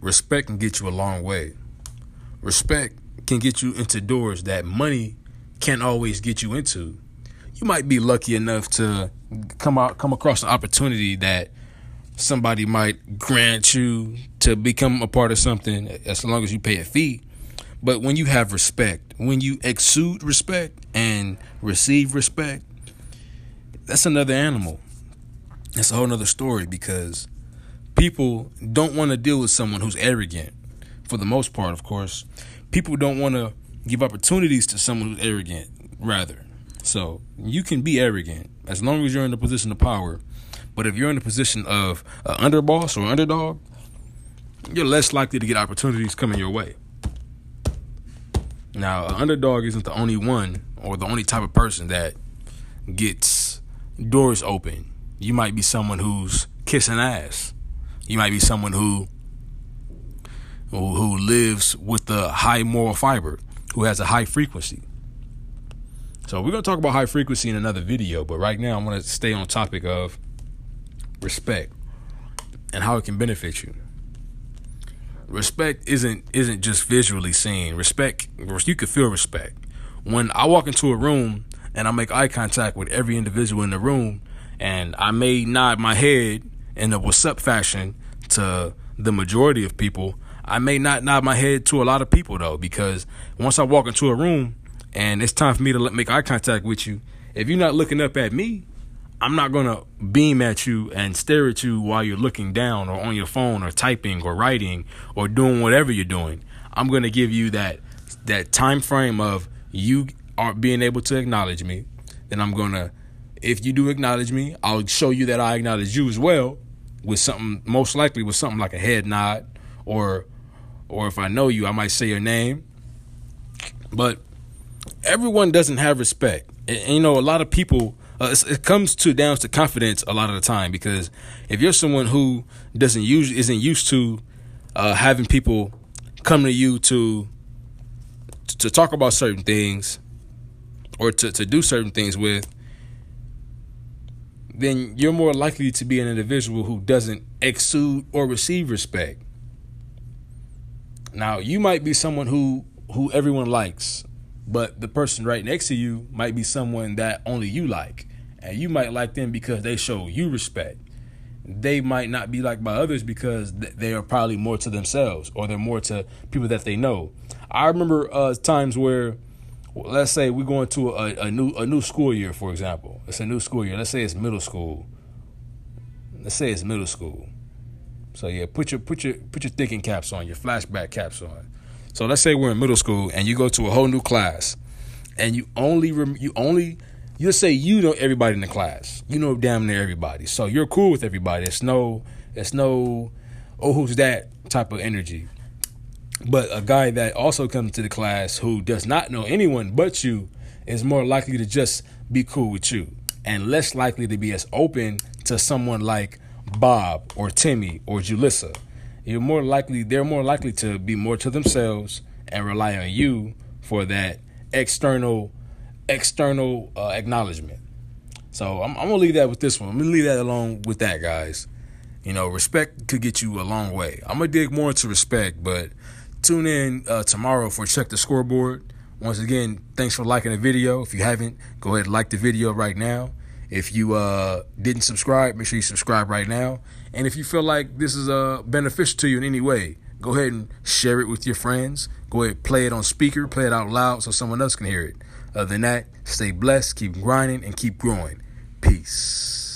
respect can get you a long way. Respect can get you into doors that money can't always get you into. You might be lucky enough to come out come across an opportunity that somebody might grant you to become a part of something as long as you pay a fee. But when you have respect, when you exude respect and receive respect, that's another animal. That's a whole nother story because people don't want to deal with someone who's arrogant. For the most part, of course, people don't want to give opportunities to someone who's arrogant, rather. So you can be arrogant as long as you're in the position of power. But if you're in the position of an underboss or underdog, you're less likely to get opportunities coming your way. Now, an underdog isn't the only one or the only type of person that gets doors open. You might be someone who's kissing ass. You might be someone who who, lives with the high moral fiber, who has a high frequency. So we're gonna talk about high frequency in another video, but right now I'm gonna stay on topic of respect and how it can benefit you. Respect isn't isn't just visually seen. Respect you can feel respect. When I walk into a room and I make eye contact with every individual in the room and I may nod my head in a what's up fashion to the majority of people, I may not nod my head to a lot of people though, because once I walk into a room and it's time for me to make eye contact with you, if you're not looking up at me, I'm not gonna beam at you and stare at you while you're looking down or on your phone or typing or writing or doing whatever you're doing. I'm gonna give you that that time frame of you are being able to acknowledge me. Then I'm gonna, if you do acknowledge me, I'll show you that I acknowledge you as well with something most likely with something like a head nod or or if I know you, I might say your name. But everyone doesn't have respect. And, you know, a lot of people, uh, it comes to down to confidence a lot of the time because if you're someone who doesn't use isn't used to uh, having people come to you to to talk about certain things or to, to do certain things with, then you're more likely to be an individual who doesn't exude or receive respect. Now, you might be someone who who everyone likes, but the person right next to you might be someone that only you like. And you might like them because they show you respect. They might not be liked by others because they are probably more to themselves or they're more to people that they know. I remember uh, times where, let's say we're going to a, a new a new school year, for example. It's a new school year. Let's say it's middle school. Let's say it's middle school so yeah, put your put your put your thinking caps on, your flashback caps on. So let's say we're in middle school and you go to a whole new class, and you only you only you'll say you know everybody in the class. You know damn near everybody. So you're cool with everybody. It's no it's no oh who's that type of energy. But a guy that also comes to the class who does not know anyone but you is more likely to just be cool with you and less likely to be as open to someone like Bob or Timmy or Julissa. You're more likely they're more likely to be more to themselves and rely on you for that external external uh, acknowledgement. So I'm, I'm gonna leave that with this one. I'm gonna leave that alone with that, guys. You know, respect could get you a long way. I'm gonna dig more into respect, but tune in uh, tomorrow for check the scoreboard. Once again, thanks for liking the video. If you haven't, go ahead and like the video right now. If you uh, didn't subscribe, make sure you subscribe right now. And if you feel like this is uh, beneficial to you in any way, go ahead and share it with your friends. Go ahead, play it on speaker, play it out loud so someone else can hear it. Other than that, stay blessed, keep grinding, and keep growing. Peace.